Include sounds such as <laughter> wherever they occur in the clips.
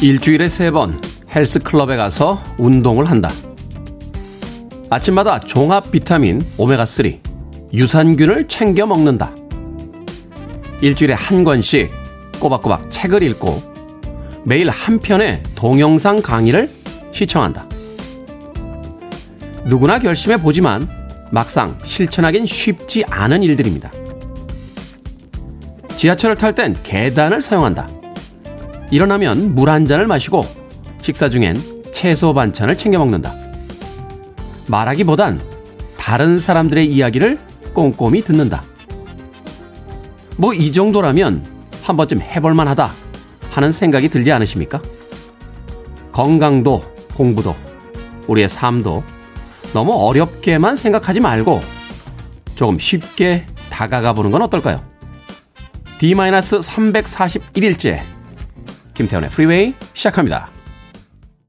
일주일에 세 번 헬스클럽에 가서 운동을 한다. 아침마다 종합 비타민 오메가3, 유산균을 챙겨 먹는다. 일주일에 한 권씩 꼬박꼬박 책을 읽고 매일 한 편의 동영상 강의를 시청한다. 누구나 결심해 보지만 막상 실천하긴 쉽지 않은 일들입니다. 지하철을 탈 땐 계단을 사용한다. 일어나면 물 한 잔을 마시고 식사 중엔 채소 반찬을 챙겨 먹는다. 말하기보단 다른 사람들의 이야기를 꼼꼼히 듣는다. 뭐 이 정도라면 한 번쯤 해볼만 하다 하는 생각이 들지 않으십니까? 건강도 공부도 우리의 삶도 너무 어렵게만 생각하지 말고 조금 쉽게 다가가 보는 건 어떨까요? D-341일째 김태훈의 Freeway 시작합니다.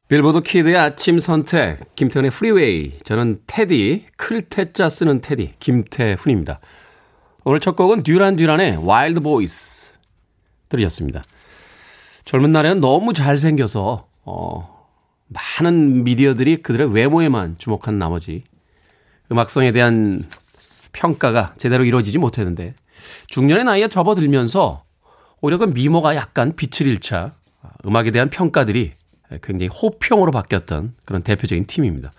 빌보드 kid의 아침 선택 김태훈의 Freeway 저는 테디 클 태 자 쓰는 테디 김태훈입니다. 오늘 첫 곡은 듀란 듀란의 Wild Boys 들으셨습니다. 젊은 날에는 너무 잘생겨서 어, 많은 미디어들이 그들의 외모에만 주목한 나머지 음악성에 대한 평가가 제대로 이루어지지 못했는데 중년의 나이에 접어들면서 오히려 그 미모가 약간 빛을 잃자 음악에 대한 평가들이 굉장히 호평으로 바뀌었던 그런 대표적인 팀입니다.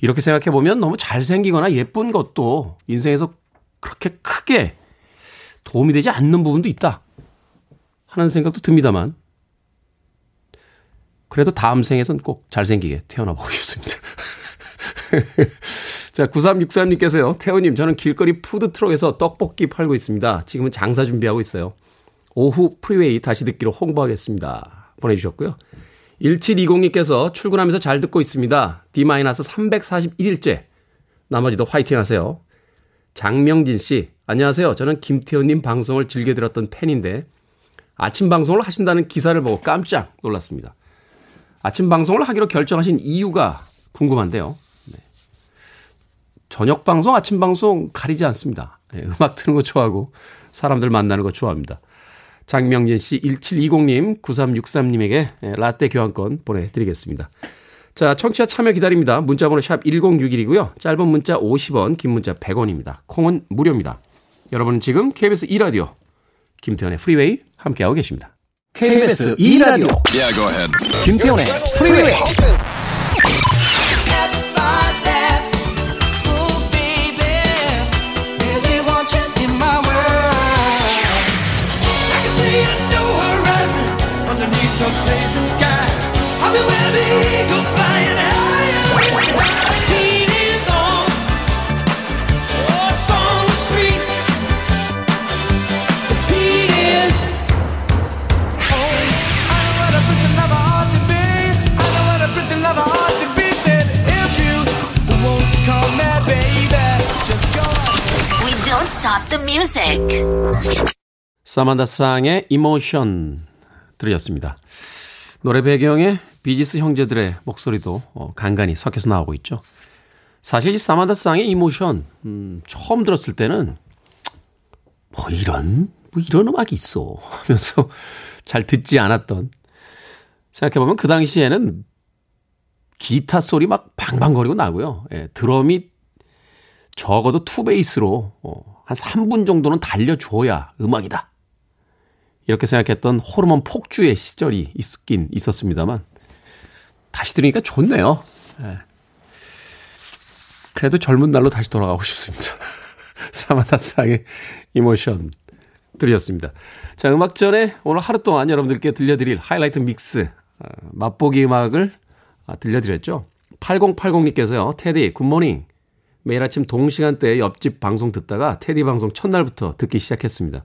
이렇게 생각해 보면 너무 잘생기거나 예쁜 것도 인생에서 그렇게 크게 도움이 되지 않는 부분도 있다 하는 생각도 듭니다만 그래도 다음 생에선 꼭 잘생기게 태어나 보고 싶습니다. <laughs> 자, 9363님께서요. 태호님, 저는 길거리 푸드트럭에서 떡볶이 팔고 있습니다. 지금은 장사 준비하고 있어요. 오후 프리웨이 다시 듣기로 홍보하겠습니다. 보내주셨고요. 1720님께서 출근하면서 잘 듣고 있습니다. D-341일째. 나머지도 화이팅 하세요. 장명진 씨, 안녕하세요. 저는 김태호님 방송을 즐겨 들었던 팬인데 아침 방송을 하신다는 기사를 보고 깜짝 놀랐습니다. 아침 방송을 하기로 결정하신 이유가 궁금한데요. 네. 저녁 방송, 아침 방송 가리지 않습니다. 네, 음악 듣는 거 좋아하고 사람들 만나는 거 좋아합니다. 장명진 씨, 1720님, 9363님에게 라떼 교환권 보내드리겠습니다. 자, 청취자 참여 기다립니다. 문자번호 샵 1061이고요. 짧은 문자 50원, 긴 문자 100원입니다. 콩은 무료입니다. 여러분은 지금 KBS 2라디오 김태현의 프리웨이 함께하고 계십니다. KBS 2라디오 yeah, 김태현의 프리웨이 stop the music. 사만다 쌍의 이모션 들으셨습니다. 노래 배경에 비지스 형제들의 목소리도 어, 간간히 섞여서 나오고 있죠. 사실 이 사만다 쌍의 이모션 음, 처음 들었을 때는 뭐 이런 뭐 이런 음악이 있어 하면서 <laughs> 잘 듣지 않았던 생각해보면 그 당시에는 기타 소리 막 방방거리고 나고요. 예, 드럼이 적어도 투베이스로 어, 한 3분 정도는 달려줘야 음악이다. 이렇게 생각했던 호르몬 폭주의 시절이 있긴 있었습니다만 다시 들으니까 좋네요. 네. 그래도 젊은 날로 다시 돌아가고 싶습니다. <laughs> 사마나상의 이모션 들렸습니다. 자, 음악 전에 오늘 하루 동안 여러분들께 들려드릴 하이라이트 믹스 어, 맛보기 음악을 아, 들려드렸죠. 8080님께서요. 테디 good morning. 매일 아침 동시간대에 옆집 방송 듣다가 테디 방송 첫날부터 듣기 시작했습니다.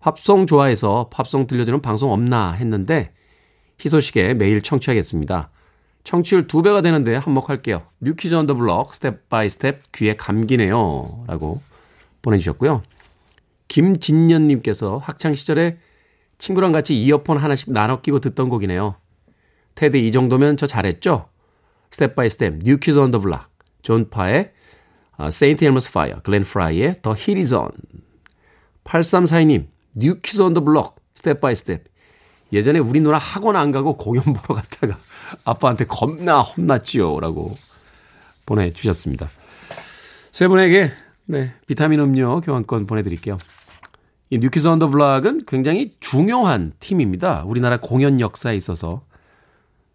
팝송 좋아해서 팝송 들려주는 방송 없나 했는데 희소식에 매일 청취하겠습니다. 청취율 두 배가 되는데 한몫할게요. New Kids on the Block Step by Step 귀에 감기네요. 라고 보내주셨고요. 김진년님께서 학창시절에 친구랑 같이 이어폰 하나씩 나눠 끼고 듣던 곡이네요. 테디 이 정도면 저 잘했죠? Step by Step New Kids on the Block 존 파의 St. Elmo's Fire, 글렌 프라이의 The Heat Is On. 8342님, New Kids on the Block, Step by Step. 예전에 우리 누나 학원 안 가고 공연 <laughs> 보러 갔다가 아빠한테 겁나 혼났지요 라고 보내주셨습니다. 세 분에게 네, 비타민 음료 교환권 보내드릴게요. 이 New Kids on the Block은 굉장히 중요한 팀입니다. 우리나라 공연 역사에 있어서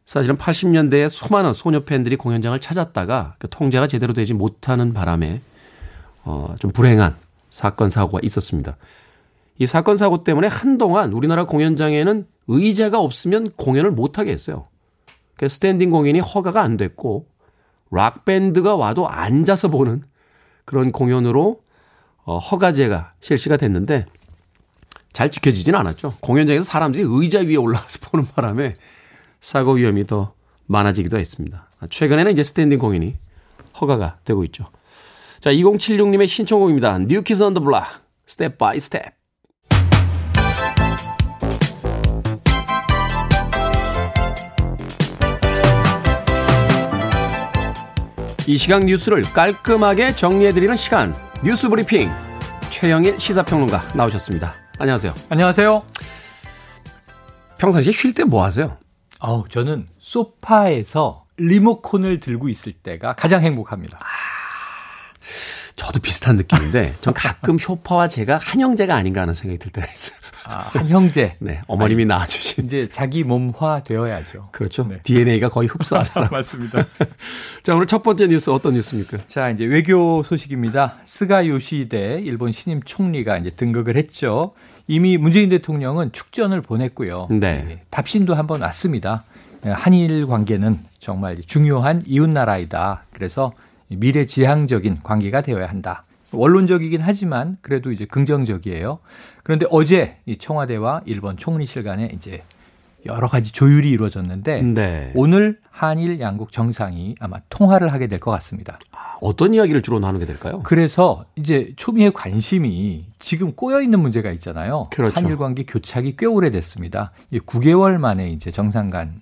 사실은 80년대에 수많은 소녀 팬들이 공연장을 찾았다가 그 통제가 제대로 되지 못하는 바람에 어, 좀 불행한 사건 사고가 있었습니다. 이 사건 사고 때문에 한동안 우리나라 공연장에는 의자가 없으면 공연을 못하게 했어요. 그 standing 공연이 허가가 안 됐고 락 밴드가 와도 앉아서 보는 그런 공연으로 어, 허가제가 실시가 됐는데 잘 지켜지지는 않았죠. 공연장에서 사람들이 의자 위에 올라와서 보는 바람에 사고 위험이 더 많아지기도 했습니다. 최근에는 이제 standing 공연이 허가가 되고 있죠. 자, 2076님의 신청곡입니다. New Kids on the Block, Step by Step. 이 시각 뉴스를 깔끔하게 정리해드리는 시간, 뉴스 브리핑. 최영일 시사평론가 나오셨습니다. 안녕하세요. 안녕하세요. 평상시에 쉴 때 뭐 하세요? 어, 저는 소파에서 리모컨을 들고 있을 때가 가장 행복합니다. 아, 저도 비슷한 느낌인데, <laughs> 전 가끔 쇼파와 제가 한 형제가 아닌가 하는 생각이 들 때가 있어요. 아, 한 형제. <laughs> 네, 어머님이 아니, 낳아주신. 이제 자기 몸화 되어야죠. 그렇죠. 네. DNA가 거의 흡사하잖아. <laughs> 맞습니다. 자, 오늘 첫 번째 뉴스 어떤 뉴스입니까? 자, 이제 외교 소식입니다. 스가 요시대 일본 신임 총리가 이제 등극을 했죠. 이미 문재인 대통령은 축전을 보냈고요. 네. 네 답신도 한번 왔습니다. 한일 관계는 정말 중요한 이웃 나라이다. 그래서 미래 지향적인 관계가 되어야 한다. 원론적이긴 하지만 그래도 이제 긍정적이에요. 그런데 어제 이 청와대와 일본 총리실 간에 이제 여러 가지 조율이 이루어졌는데 네. 오늘 한일 양국 정상이 아마 통화를 하게 될 것 같습니다. 아, 어떤 이야기를 주로 나누게 될까요? 그래서 이제 초미의 관심이 지금 꼬여 있는 문제가 있잖아요. 그렇죠. 한일 관계 교착이 꽤 오래됐습니다. 9개월 만에 이제 정상 간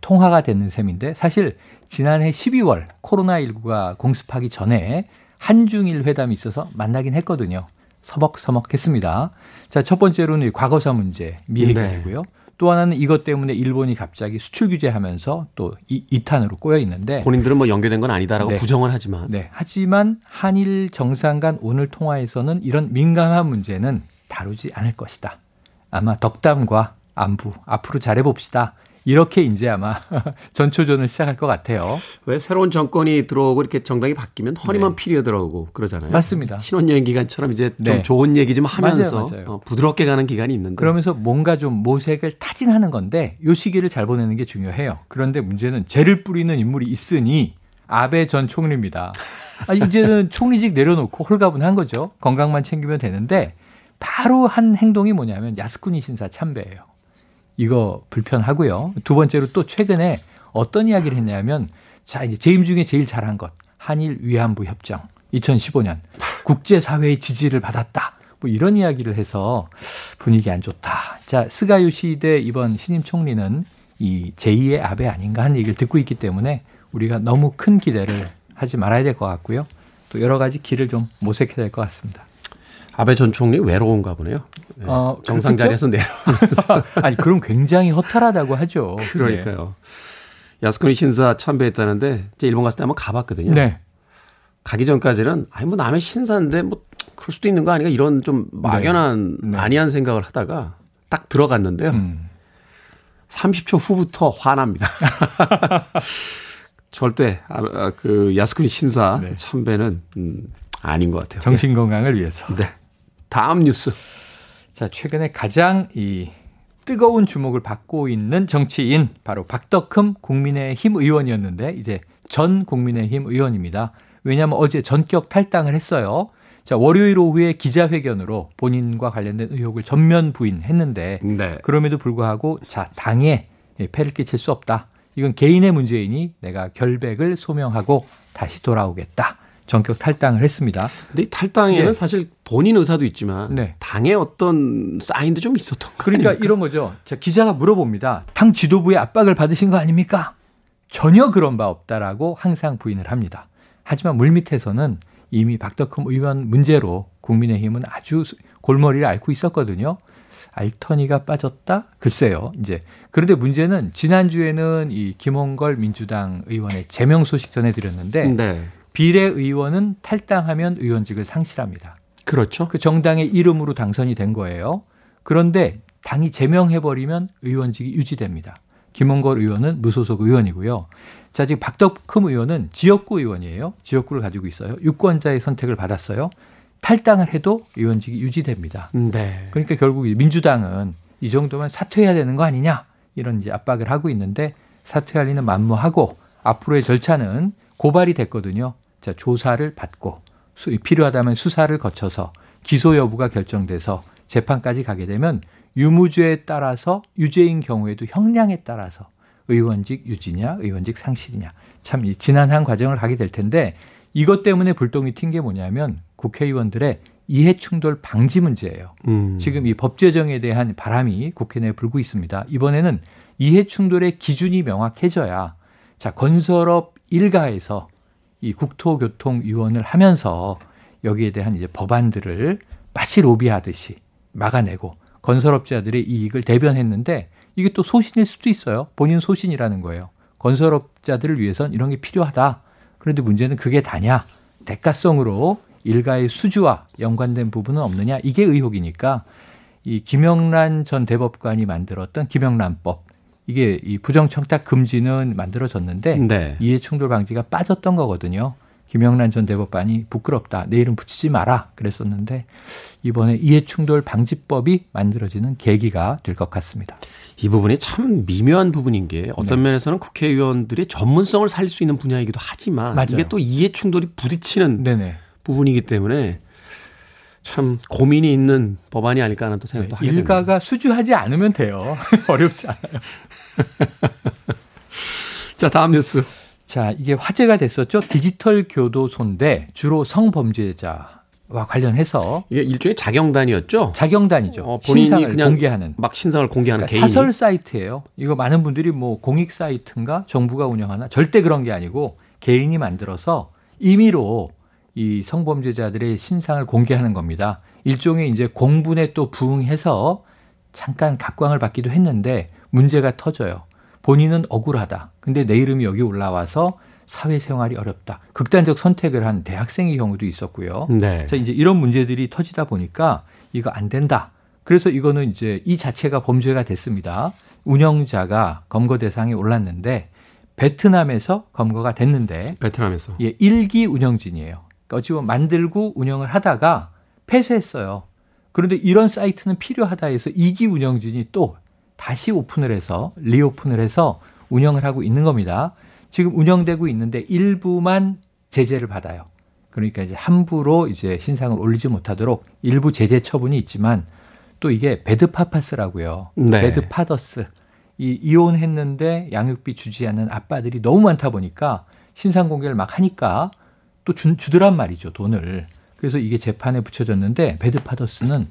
통화가 되는 셈인데 사실 지난해 12월 코로나19가 공습하기 전에 한중일 회담이 있어서 만나긴 했거든요. 서먹서먹했습니다. 자, 첫 번째로는 과거사 문제 미해결이고요. 네. 또 하나는 이것 때문에 일본이 갑자기 수출 규제하면서 또 이, 이탄으로 꼬여 있는데 본인들은 뭐 연계된 건 아니다라고 네. 부정을 하지만 네. 하지만 한일 정상 간 오늘 통화에서는 이런 민감한 문제는 다루지 않을 것이다. 아마 덕담과 안부 앞으로 잘해 봅시다. 이렇게 이제 아마 <laughs> 전초전을 시작할 것 같아요. 왜 새로운 정권이 들어오고 이렇게 정당이 바뀌면 허니만 네. 피리어 들어오고 그러잖아요. 맞습니다. 신혼여행 기간처럼 이제 좀 네. 좋은 얘기 좀 하면서 맞아요, 맞아요. 어, 부드럽게 가는 기간이 있는데 그러면서 뭔가 좀 모색을 타진하는 건데 요 시기를 잘 보내는 게 중요해요. 그런데 문제는 죄를 뿌리는 인물이 있으니 아베 전 총리입니다. 아, 이제는 <laughs> 총리직 내려놓고 홀가분한 거죠. 건강만 챙기면 되는데 바로 한 행동이 뭐냐면 야스쿠니 신사 참배예요. 이거 불편하고요. 두 번째로 또 최근에 어떤 이야기를 했냐면 자, 이제 재임 중에 제일 잘한 것. 한일 위안부 협정 2015년 국제 사회의 지지를 받았다. 뭐 이런 이야기를 해서 분위기 안 좋다. 자, 스가 요시대 이번 신임 총리는 이 제2의 아베 아닌가 하는 얘기를 듣고 있기 때문에 우리가 너무 큰 기대를 하지 말아야 될 것 같고요. 또 여러 가지 길을 좀 모색해야 될 것 같습니다. 아베 전 총리 외로운가 보네요. 네. 어, 정상 자리에서 내려오면서. 아니, 그럼 굉장히 허탈하다고 하죠. 그러니까요. 네. 야스쿠니 신사 참배했다는데, 제 일본 갔을 때 한번 가봤거든요. 네. 가기 전까지는, 아니, 뭐 남의 신사인데, 뭐, 그럴 수도 있는 거 아닌가, 이런 좀 막연한, 네. 네. 아니한 생각을 하다가 딱 들어갔는데요. 음. 30초 후부터 화납니다. <laughs> 절대, 아, 아, 그, 야스쿠니 신사 네. 참배는, 음, 아닌 것 같아요. 정신 건강을 위해서. 네. 다음 뉴스. 자, 최근에 가장 이 뜨거운 주목을 받고 있는 정치인 바로 박덕흠 국민의힘 의원이었는데 이제 전 국민의힘 의원입니다. 왜냐하면 어제 전격 탈당을 했어요. 자, 월요일 오후에 기자회견으로 본인과 관련된 의혹을 전면 부인했는데 네. 그럼에도 불구하고 자, 당에 폐를 끼칠 수 없다. 이건 개인의 문제이니 내가 결백을 소명하고 다시 돌아오겠다. 전격 탈당을 했습니다. 근데 탈당에는 네. 사실 본인 의사도 있지만 네. 당의 어떤 사인도 좀 있었던 거 그러니까 아닙니까? 이런 거죠. 자, 기자가 물어봅니다. 당 지도부의 압박을 받으신 거 아닙니까? 전혀 그런 바 없다라고 항상 부인을 합니다. 하지만 물밑에서는 이미 박덕흠 의원 문제로 국민의힘은 아주 골머리를 앓고 있었거든요. 알터니가 빠졌다? 글쎄요. 이제 그런데 문제는 지난주에는 이 김홍걸 민주당 의원의 제명 소식 전해드렸는데 네. 비례 의원은 탈당하면 의원직을 상실합니다. 그렇죠. 그 정당의 이름으로 당선이 된 거예요. 그런데 당이 제명해버리면 의원직이 유지됩니다. 김원걸 의원은 무소속 의원이고요. 자, 지금 박덕흠 의원은 지역구 의원이에요. 지역구를 가지고 있어요. 유권자의 선택을 받았어요. 탈당을 해도 의원직이 유지됩니다. 네. 그러니까 결국 민주당은 이 정도면 사퇴해야 되는 거 아니냐 이런 이제 압박을 하고 있는데 사퇴할 리는 만무하고 앞으로의 절차는 고발이 됐거든요. 자 조사를 받고 수, 필요하다면 수사를 거쳐서 기소 여부가 결정돼서 재판까지 가게 되면 유무죄에 따라서 유죄인 경우에도 형량에 따라서 의원직 유지냐 의원직 상실이냐 참 지난한 과정을 가게 될 텐데 이것 때문에 불똥이 튄 게 뭐냐면 국회의원들의 이해 충돌 방지 문제예요. 음. 지금 이 법 제정에 대한 바람이 국회 내에 불고 있습니다. 이번에는 이해 충돌의 기준이 명확해져야 자 건설업 일가에서 이 국토교통위원을 하면서 여기에 대한 이제 법안들을 마치 로비하듯이 막아내고 건설업자들의 이익을 대변했는데 이게 또 소신일 수도 있어요. 본인 소신이라는 거예요. 건설업자들을 위해선 이런 게 필요하다. 그런데 문제는 그게 다냐? 대가성으로 일가의 수주와 연관된 부분은 없느냐? 이게 의혹이니까 이 김영란 전 대법관이 만들었던 김영란법 이게 이 부정청탁 금지는 만들어졌는데 네. 이해 충돌 방지가 빠졌던 거거든요. 김영란 전 대법관이 부끄럽다. 내 이름 붙이지 마라. 그랬었는데 이번에 이해충돌 방지법이 만들어지는 계기가 될 것 같습니다. 이 부분이 참 미묘한 부분인 게 어떤 네. 면에서는 국회의원들의 전문성을 살릴 수 있는 분야이기도 하지만 맞아요. 이게 또 이해 충돌이 부딪히는 네네. 부분이기 때문에 참 고민이 있는 법안이 아닐까 하는 또 생각도 하게 됩니다. 네, 일가가 수주하지 않으면 돼요. <laughs> 어렵지 않아요. <laughs> 자, 다음 뉴스. 자, 이게 화제가 됐었죠. 디지털 교도소인데 주로 성범죄자 와 관련해서 이게 일종의 자경단이었죠? 자경단이죠. 어, 본인이 신상을 그냥 공개하는 막 신상을 공개하는 그러니까 개인. 사설 사이트예요. 이거 많은 분들이 뭐 공익 사이트인가 정부가 운영하나 절대 그런 게 아니고 개인이 만들어서 임의로 이 성범죄자들의 신상을 공개하는 겁니다. 일종의 이제 공분에 또 부응해서 잠깐 각광을 받기도 했는데 문제가 터져요. 본인은 억울하다. 근데 내 이름이 여기 올라와서 사회생활이 어렵다. 극단적 선택을 한 대학생의 경우도 있었고요. 네. 자, 이제 이런 문제들이 터지다 보니까 이거 안 된다. 그래서 이거는 이제 이 자체가 범죄가 됐습니다. 운영자가 검거 대상에 올랐는데 베트남에서 검거가 됐는데 베트남에서. 예, 일기 운영진이에요. 어찌 보면 만들고 운영을 하다가 폐쇄했어요. 그런데 이런 사이트는 필요하다 해서 이기 운영진이 또 다시 오픈을 해서 reopen을 해서 운영을 하고 있는 겁니다. 지금 운영되고 있는데 일부만 제재를 받아요. 그러니까 이제 함부로 이제 신상을 올리지 못하도록 일부 제재 처분이 있지만 또 이게 Bad Papas라고요. 네. Bad Fathers. 이 이혼했는데 양육비 주지 않는 아빠들이 너무 많다 보니까 신상 공개를 막 하니까 또 주, 주더란 말이죠 돈을. 그래서 이게 재판에 붙여졌는데 Bad Fathers는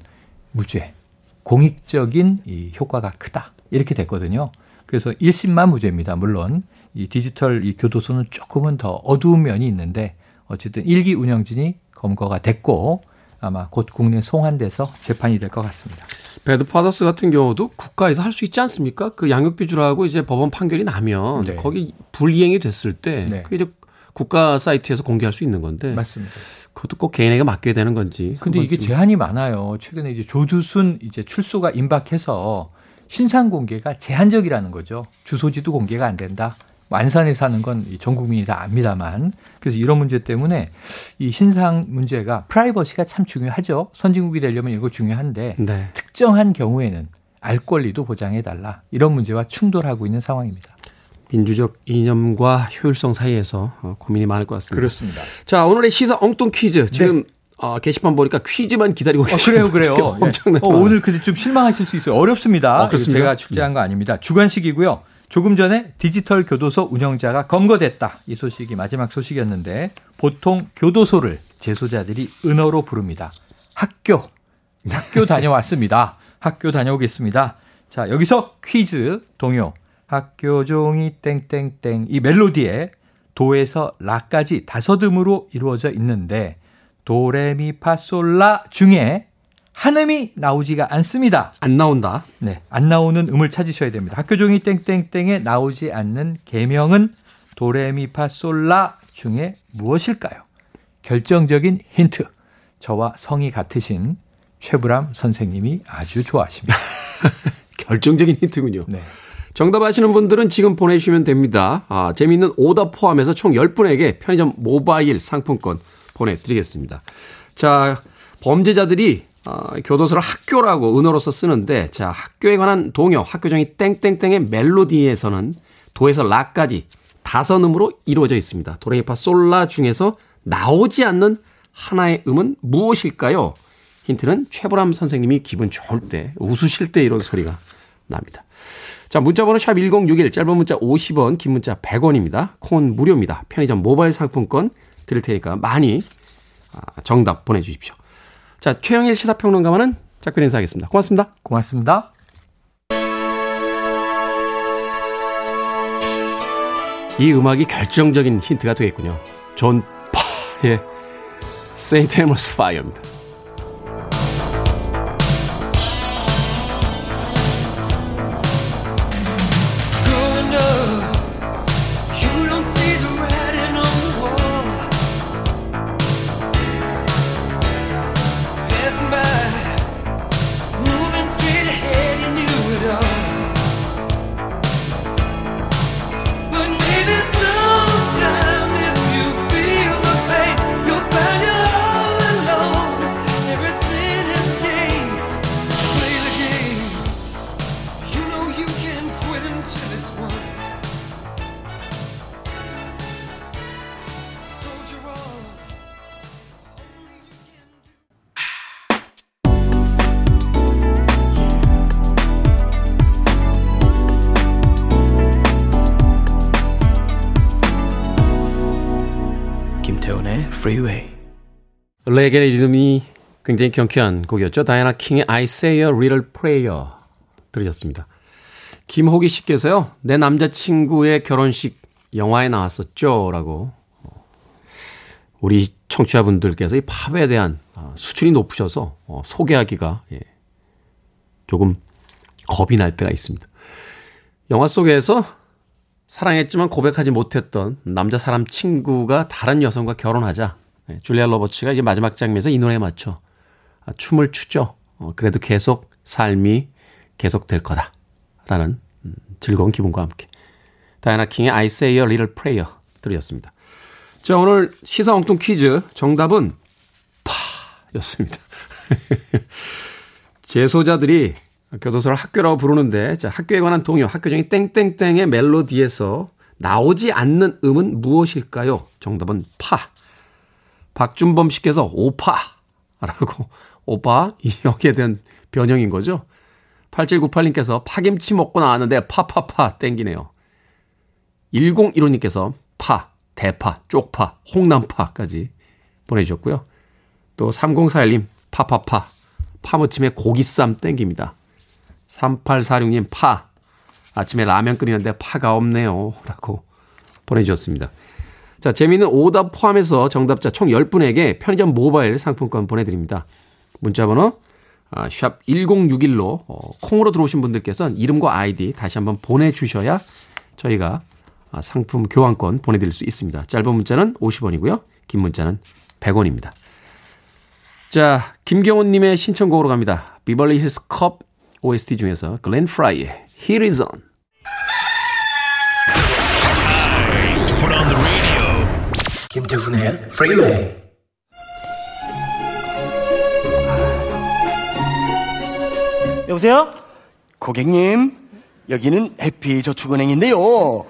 무죄. 공익적인 이 효과가 크다. 이렇게 됐거든요. 그래서 1심만 무죄입니다. 물론 이 디지털 이 교도소는 조금은 더 어두운 면이 있는데 어쨌든 1기 운영진이 검거가 됐고 아마 곧 국내 송환돼서 재판이 될 것 같습니다. Bad Fathers 같은 경우도 국가에서 할 수 있지 않습니까? 그 양육비 주라고 이제 법원 판결이 나면 네. 거기 불이행이 됐을 때 네. 그 이제 국가 사이트에서 공개할 수 있는 건데 맞습니다. 그것도 꼭 개인에게 맡겨야 되는 건지. 근데 이게 좀- 제한이 많아요. 최근에 이제 조두순 이제 출소가 임박해서 신상 공개가 제한적이라는 거죠. 주소지도 공개가 안 된다. 뭐 안산에 사는 건 전 국민이 다 압니다만. 그래서 이런 문제 때문에 이 신상 문제가 프라이버시가 참 중요하죠. 선진국이 되려면 이거 중요한데 네. 특정한 경우에는 알 권리도 보장해 달라. 이런 문제와 충돌하고 있는 상황입니다. 민주적 이념과 효율성 사이에서 어, 고민이 많을 것 같습니다. 그렇습니다. 자, 오늘의 시사 엉뚱 퀴즈. 지금 어, 게시판 보니까 퀴즈만 기다리고 네. 어, 그래요, 그래요. 예. 어, 많아요. 오늘 근데 좀 실망하실 수 있어요. 어렵습니다. 아? 제가 축제한 거 아닙니다. 주관식이고요. 조금 전에 디지털 교도소 운영자가 검거됐다. 이 소식이 마지막 소식이었는데 보통 교도소를 재소자들이 은어로 부릅니다. 학교. 학교 다녀왔습니다. <laughs> 학교 다녀오겠습니다. 자, 여기서 퀴즈 동요. 학교 종이 땡땡땡 이 멜로디에 도에서 라까지 다섯 음으로 이루어져 있는데 도레미파솔라 중에 한 음이 나오지가 않습니다. 안 나온다. 네, 안 나오는 음을 찾으셔야 됩니다. 학교 종이 땡땡땡에 나오지 않는 개명은 도레미파솔라 중에 무엇일까요? 결정적인 힌트. 저와 성이 같으신 최불암 선생님이 아주 좋아하십니다. <laughs> 결정적인 힌트군요. 네. 정답 아시는 분들은 지금 보내주시면 됩니다. 아, 재미있는 오답 포함해서 총 10분에게 편의점 모바일 상품권 보내드리겠습니다. 자, 범죄자들이 어, 교도소를 학교라고 은어로서 쓰는데 자, 학교에 관한 동요, 학교정이 땡땡땡의 멜로디에서는 도에서 라까지 다섯 음으로 이루어져 있습니다. 도레미파 솔라 중에서 나오지 않는 하나의 음은 무엇일까요? 힌트는 최보람 선생님이 기분 좋을 때, 웃으실 때 이런 소리가 납니다. 자, 문자번호 샵 1061, 짧은 문자 50원, 긴 문자 100원입니다. 콩은 무료입니다. 편의점 모바일 상품권 드릴 테니까 많이 아, 정답 보내주십시오. 자, 최영일 시사평론가와는 작별 인사하겠습니다. 고맙습니다. 고맙습니다. 이 음악이 결정적인 힌트가 되겠군요. 존 파의 St. Elmo's Fire입니다. Freeway. 레게의 리듬이 굉장히 경쾌한 곡이었죠. 다이아나 킹의 I Say a Little Prayer 들으셨습니다. 김호기 씨께서요. 내 남자친구의 결혼식 영화에 나왔었죠. 라고 우리 청취자분들께서 이 팝에 대한 아, 수준이 높으셔서 어, 소개하기가 예, 조금 겁이 날 때가 있습니다. 영화 속에서 사랑했지만 고백하지 못했던 남자 사람 친구가 다른 여성과 결혼하자 예, 줄리아 로버츠가 이제 마지막 장면에서 이 노래에 맞춰 아, 춤을 추죠. 어, 그래도 계속 삶이 계속될 거다라는 음, 즐거운 기분과 함께 다이아나 킹의 I Say a Little Prayer 들으셨습니다. 자 오늘 시사 엉뚱 퀴즈 정답은 파였습니다. <laughs> 재소자들이 교도소를 학교라고 부르는데 자, 학교에 관한 동요, 학교정이 땡땡땡의 멜로디에서 나오지 않는 음은 무엇일까요? 정답은 파. 박준범 씨께서 오파라고 <laughs> 오빠 여기에 대한 변형인 거죠. 8798님께서 파김치 먹고 나왔는데 파파파 땡기네요. 1015님께서 파, 대파, 쪽파, 홍남파까지 보내주셨고요. 또 3041님 파파파 파무침에 고기쌈 땡깁니다. 3846님 파 아침에 라면 끓이는데 파가 없네요 라고 보내주셨습니다. 자 재미있는 오답 포함해서 정답자 총 10분에게 편의점 모바일 상품권 보내드립니다. 문자번호 아, 샵 1061로 어, 콩으로 들어오신 분들께서는 이름과 아이디 다시 한번 보내주셔야 저희가 아, 상품 교환권 보내드릴 수 있습니다. 짧은 문자는 50원이고요. 긴 문자는 100원입니다. 자, 김경훈님의 신청곡으로 갑니다. 비벌리 힐스 컵 OST 중에서 글렌 프라이의 Here is on. 김태훈의 Freeway. 여보세요? 고객님, 여기는 해피저축은행인데요.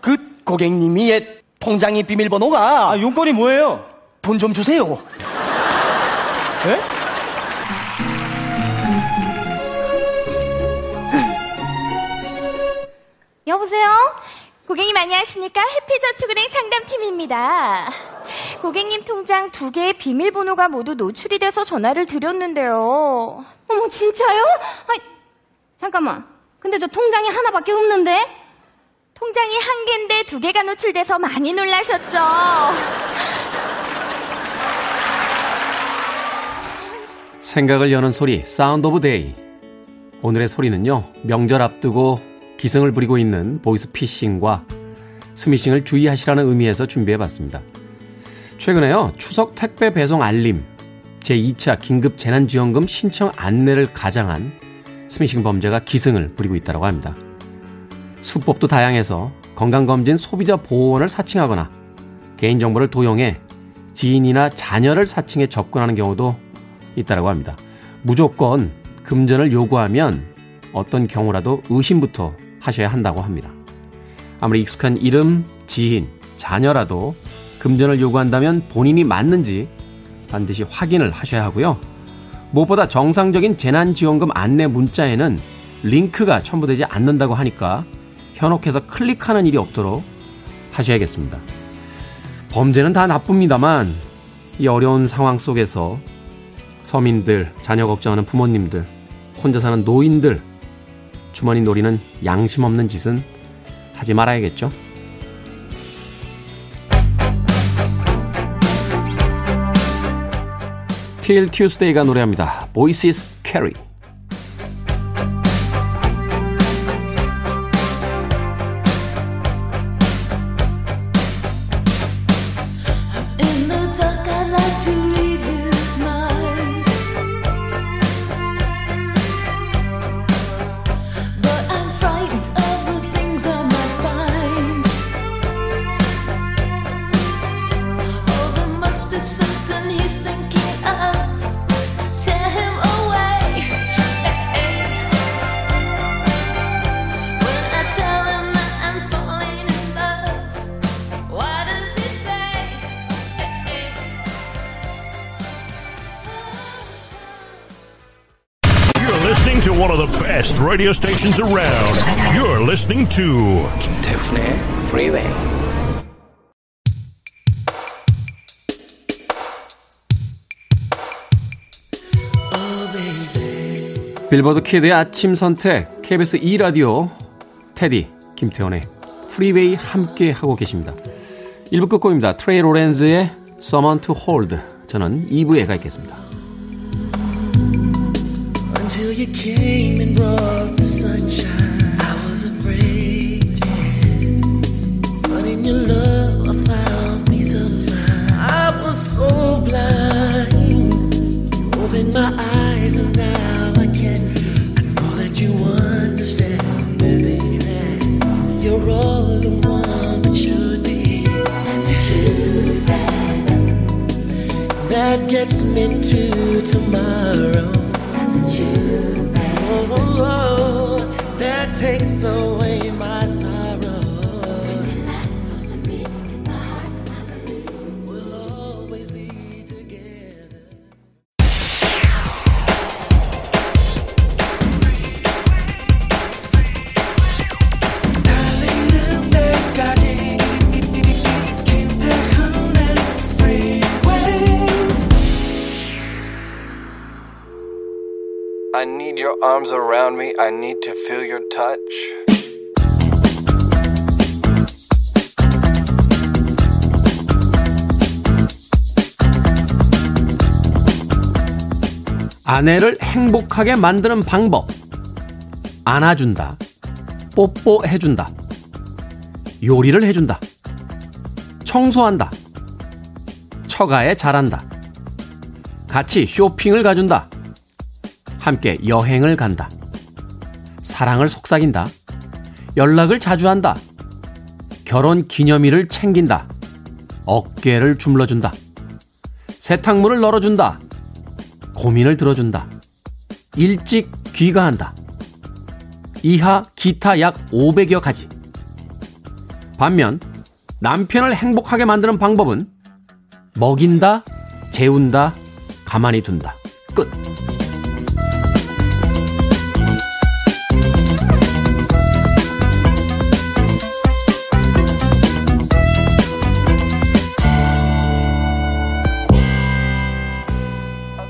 그 고객님이 옛 통장의 비밀번호가 아, 용건이 뭐예요? 돈 좀 주세요. 예? 여보세요? 고객님 안녕하십니까? 해피저축은행 상담팀입니다. 고객님 통장 두 개의 비밀번호가 모두 노출이 돼서 전화를 드렸는데요. 어머 진짜요? 아이, 잠깐만. 근데 저 통장이 하나밖에 없는데? 통장이 한 개인데 두 개가 노출돼서 많이 놀라셨죠? 생각을 여는 소리, Sound of Day. 오늘의 소리는요, 명절 앞두고 기승을 부리고 있는 보이스 피싱과 스미싱을 주의하시라는 의미에서 준비해 봤습니다. 최근에요, 추석 택배 배송 알림, 제2차 긴급 재난지원금 신청 안내를 가장한 스미싱 범죄가 기승을 부리고 있다고 합니다. 수법도 다양해서 건강검진 소비자 보호원을 사칭하거나 개인정보를 도용해 지인이나 자녀를 사칭해 접근하는 경우도 있다고 합니다. 무조건 금전을 요구하면 어떤 경우라도 의심부터 하셔야 한다고 합니다. 아무리 익숙한 이름, 지인, 자녀라도 금전을 요구한다면 본인이 맞는지 반드시 확인을 하셔야 하고요. 무엇보다 정상적인 재난지원금 안내 문자에는 링크가 첨부되지 않는다고 하니까 현혹해서 클릭하는 일이 없도록 하셔야겠습니다. 범죄는 다 나쁩니다만 이 어려운 상황 속에서 서민들, 자녀 걱정하는 부모님들, 혼자 사는 노인들, 주머니 노리는 양심 없는 짓은 하지 말아야겠죠. 틸 튜스데이가 노래합니다. Voices Carry. Radio stations around. You're listening to 김태훈의 Freeway. 빌보드 kid의 아침 선택 KBS 2라디오 테디 김태훈의 Freeway 함께 하고 계십니다. 1부 끝곡입니다. 트레이 로렌즈의 Someone to Hold 저는 2부에 가 있겠습니다. Until you came and brought the sunshine, I was afraid. But in your love, I found peace of mind. I was so blind. You opened my eyes, and now I can see. I know that you understand baby. You're all the woman should be. That gets me to tomorrow. Oh, oh, oh, that takes away my sorrow. Arms around me. I need to feel your touch. 아내를 행복하게 만드는 방법. 안아준다. 뽀뽀해준다. 요리를 해준다. 청소한다. 처가에 잘한다. 같이 쇼핑을 가준다. 함께 여행을 간다. 사랑을 속삭인다. 연락을 자주 한다. 결혼 기념일을 챙긴다. 어깨를 주물러준다. 세탁물을 널어준다. 고민을 들어준다. 일찍 귀가한다. 이하 기타 약 500여 가지. 반면 남편을 행복하게 만드는 방법은 먹인다, 재운다, 가만히 둔다.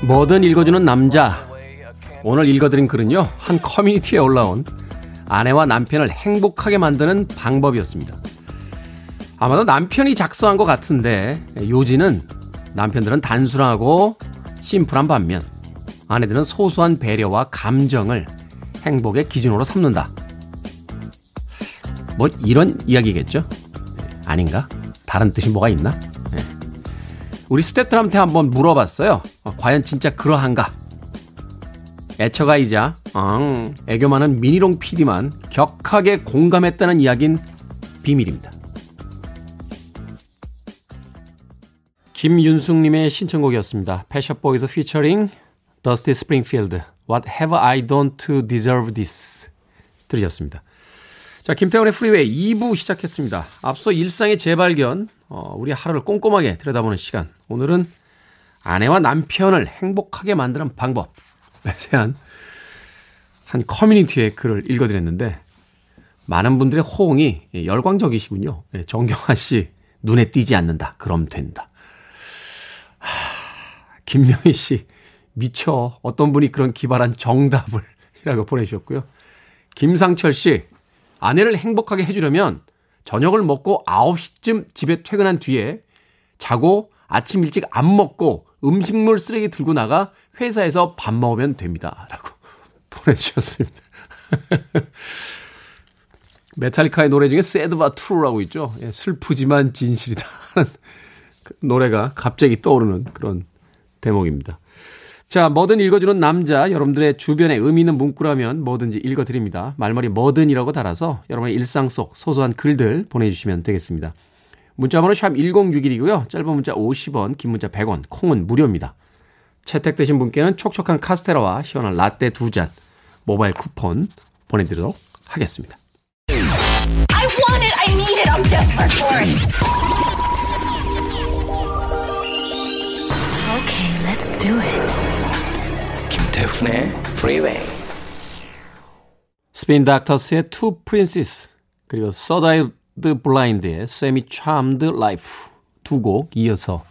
뭐든 읽어주는 남자. 오늘 읽어드린 글은요, 한 커뮤니티에 올라온 아내와 남편을 행복하게 만드는 방법이었습니다. 아마도 남편이 작성한 것 같은데, 요지는 남편들은 단순하고 심플한 반면, 아내들은 소소한 배려와 감정을 행복의 기준으로 삼는다. 뭐 이런 이야기겠죠? 아닌가? 다른 뜻이 뭐가 있나? 네. 우리 스태프들한테 한번 물어봤어요. 어, 과연 진짜 그러한가? 애처가이자 앙, 애교 많은 미니롱 PD만 격하게 공감했다는 이야기는 비밀입니다. 김윤숙님의 신청곡이었습니다. 펫샵보이즈 피처링 더스티 스프링필드 What have I done to deserve this? 들으셨습니다. 자, 김태훈의 프리웨이 2부 시작했습니다. 앞서 일상의 재발견, 어, 우리 하루를 꼼꼼하게 들여다보는 시간. 오늘은 아내와 남편을 행복하게 만드는 방법에 대한 한 커뮤니티의 글을 읽어드렸는데, 많은 분들의 호응이 열광적이시군요. 예, 정경화 씨, 눈에 띄지 않는다. 그럼 된다. 하, 김명희 씨, 미쳐. 어떤 분이 그런 기발한 정답을 <laughs> 이라고 보내주셨고요. 김상철 씨, 아내를 행복하게 해주려면 저녁을 먹고 9시쯤 집에 퇴근한 뒤에 자고 아침 일찍 안 먹고 음식물 쓰레기 들고 나가 회사에서 밥 먹으면 됩니다. 라고 <laughs> 보내주셨습니다. <laughs> 메탈리카의 노래 중에 Sad But True라고 있죠. 예, 슬프지만 진실이다. 하는 그 노래가 갑자기 떠오르는 그런 대목입니다. 자, 뭐든 읽어주는 남자, 여러분들의 주변에 의미 있는 문구라면 뭐든지 읽어드립니다. 말머리 뭐든이라고 달아서 여러분의 일상 속 소소한 글들 보내주시면 되겠습니다. 문자번호 샵 1061이고요. 짧은 문자 50원, 긴 문자 100원, 콩은 무료입니다. 채택되신 분께는 촉촉한 카스테라와 시원한 라떼 두 잔, 모바일 쿠폰 보내드리도록 하겠습니다. Do it. 김태훈의 Freeway. 스핀 닥터스의 Two Princes 그리고 서드 아이 블라인드의 Semi Charmed Life 두 곡 이어서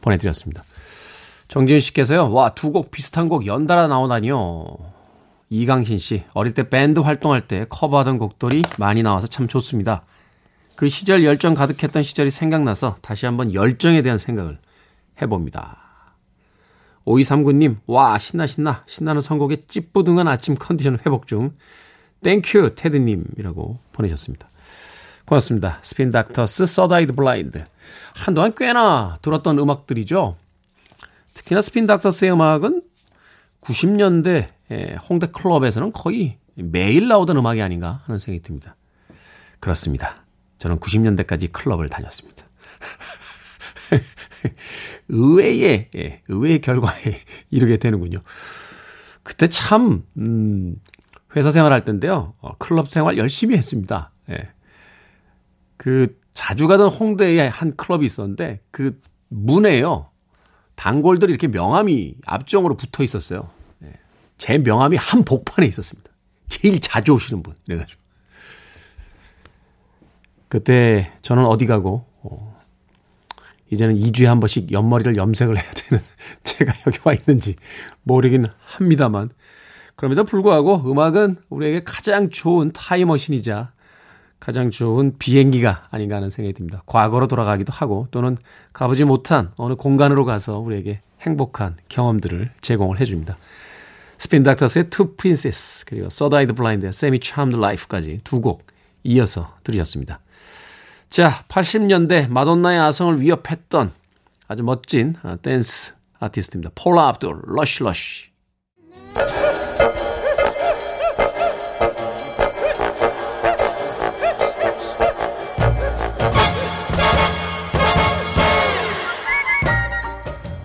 보내드렸습니다. 정지은 씨께서요. 와, 두 곡 비슷한 곡 연달아 나오다니요. 이강신 씨, 어릴 때 밴드 활동할 때 커버하던 곡들이 많이 나와서 참 좋습니다. 그 시절 열정 가득했던 시절이 생각나서 다시 한번 열정에 대한 생각을 해봅니다. 5239님, 와, 신나, 신나. 신나는 선곡에 찌뿌둥한 아침 컨디션 회복 중. Thank you, 태디님이라고 보내셨습니다. 고맙습니다. 스핀 닥터스, 서드 아이 블라인드. 한동안 꽤나 들었던 음악들이죠. 특히나 스핀 닥터스의 음악은 90년대 홍대 클럽에서는 거의 매일 나오던 음악이 아닌가 하는 생각이 듭니다. 그렇습니다. 저는 90년대까지 클럽을 다녔습니다. <laughs> <laughs> 의외의, 예, 의외의 결과에 <laughs> 이르게 되는군요. 그때 참, 음, 회사 생활 할 때인데요. 어, 클럽 생활 열심히 했습니다. 예. 그, 자주 가던 홍대에 한 클럽이 있었는데, 그 문에요. 단골들이 이렇게 명함이 앞정으로 붙어 있었어요. 예. 제 명함이 한 복판에 있었습니다. 제일 자주 오시는 분. 그래가지고. 그때 저는 어디 가고, 어, 이제는 2주에 한 번씩 옆머리를 염색을 해야 되는 <laughs> 제가 여기 와 있는지 모르긴 합니다만. 그럼에도 불구하고 음악은 우리에게 가장 좋은 타임머신이자 가장 좋은 비행기가 아닌가 하는 생각이 듭니다. 과거로 돌아가기도 하고 또는 가보지 못한 어느 공간으로 가서 우리에게 행복한 경험들을 제공을 해줍니다. 스핀 닥터스의 Two Princes 그리고 서드 아이 블라인드의 Semi Charmed Life까지 두 곡 이어서 들으셨습니다. 자, 80년대 마돈나의 아성을 위협했던 아주 멋진 댄스 아티스트입니다. 폴라 압둘, Rush Rush.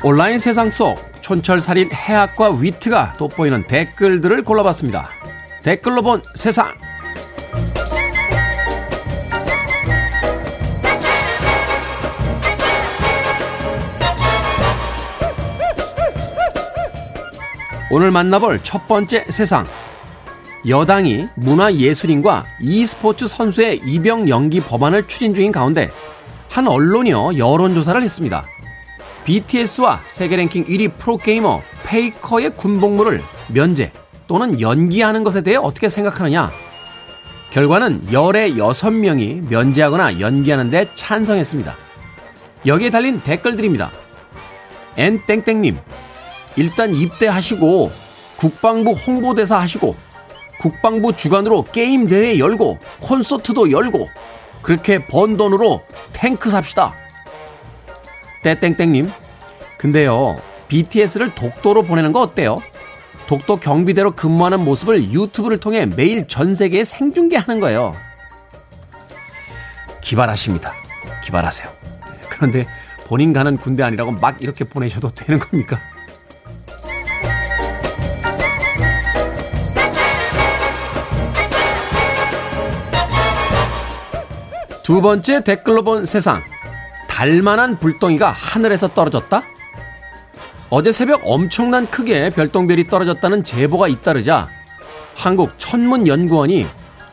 온라인 세상 속 촌철살인 해학과 위트가 돋보이는 댓글들을 골라봤습니다. 댓글로 본 세상. 오늘 만나볼 첫 번째 세상. 여당이 문화예술인과 e스포츠 선수의 입영 연기 법안을 추진 중인 가운데 한 언론이요 여론조사를 했습니다. BTS와 세계 랭킹 1위 프로게이머 페이커의 군복무를 면제 또는 연기하는 것에 대해 어떻게 생각하느냐? 결과는 열의 6명이 면제하거나 연기하는 데 찬성했습니다. 여기에 달린 댓글들입니다. 엔땡땡님, 일단 입대하시고 국방부 홍보대사 하시고 국방부 주관으로 게임 대회 열고 콘서트도 열고 그렇게 번 돈으로 탱크 삽시다. 떼땡땡님, 근데요 BTS를 독도로 보내는 거 어때요? 독도 경비대로 근무하는 모습을 유튜브를 통해 매일 전 세계에 생중계하는 거예요. 기발하십니다. 기발하세요. 그런데 본인 가는 군대 아니라고 막 이렇게 보내셔도 되는 겁니까? 두 번째 댓글로 본 세상. 달만한 불덩이가 하늘에서 떨어졌다? 어제 새벽 엄청난 크기의 별똥별이 떨어졌다는 제보가 잇따르자 한국 천문연구원이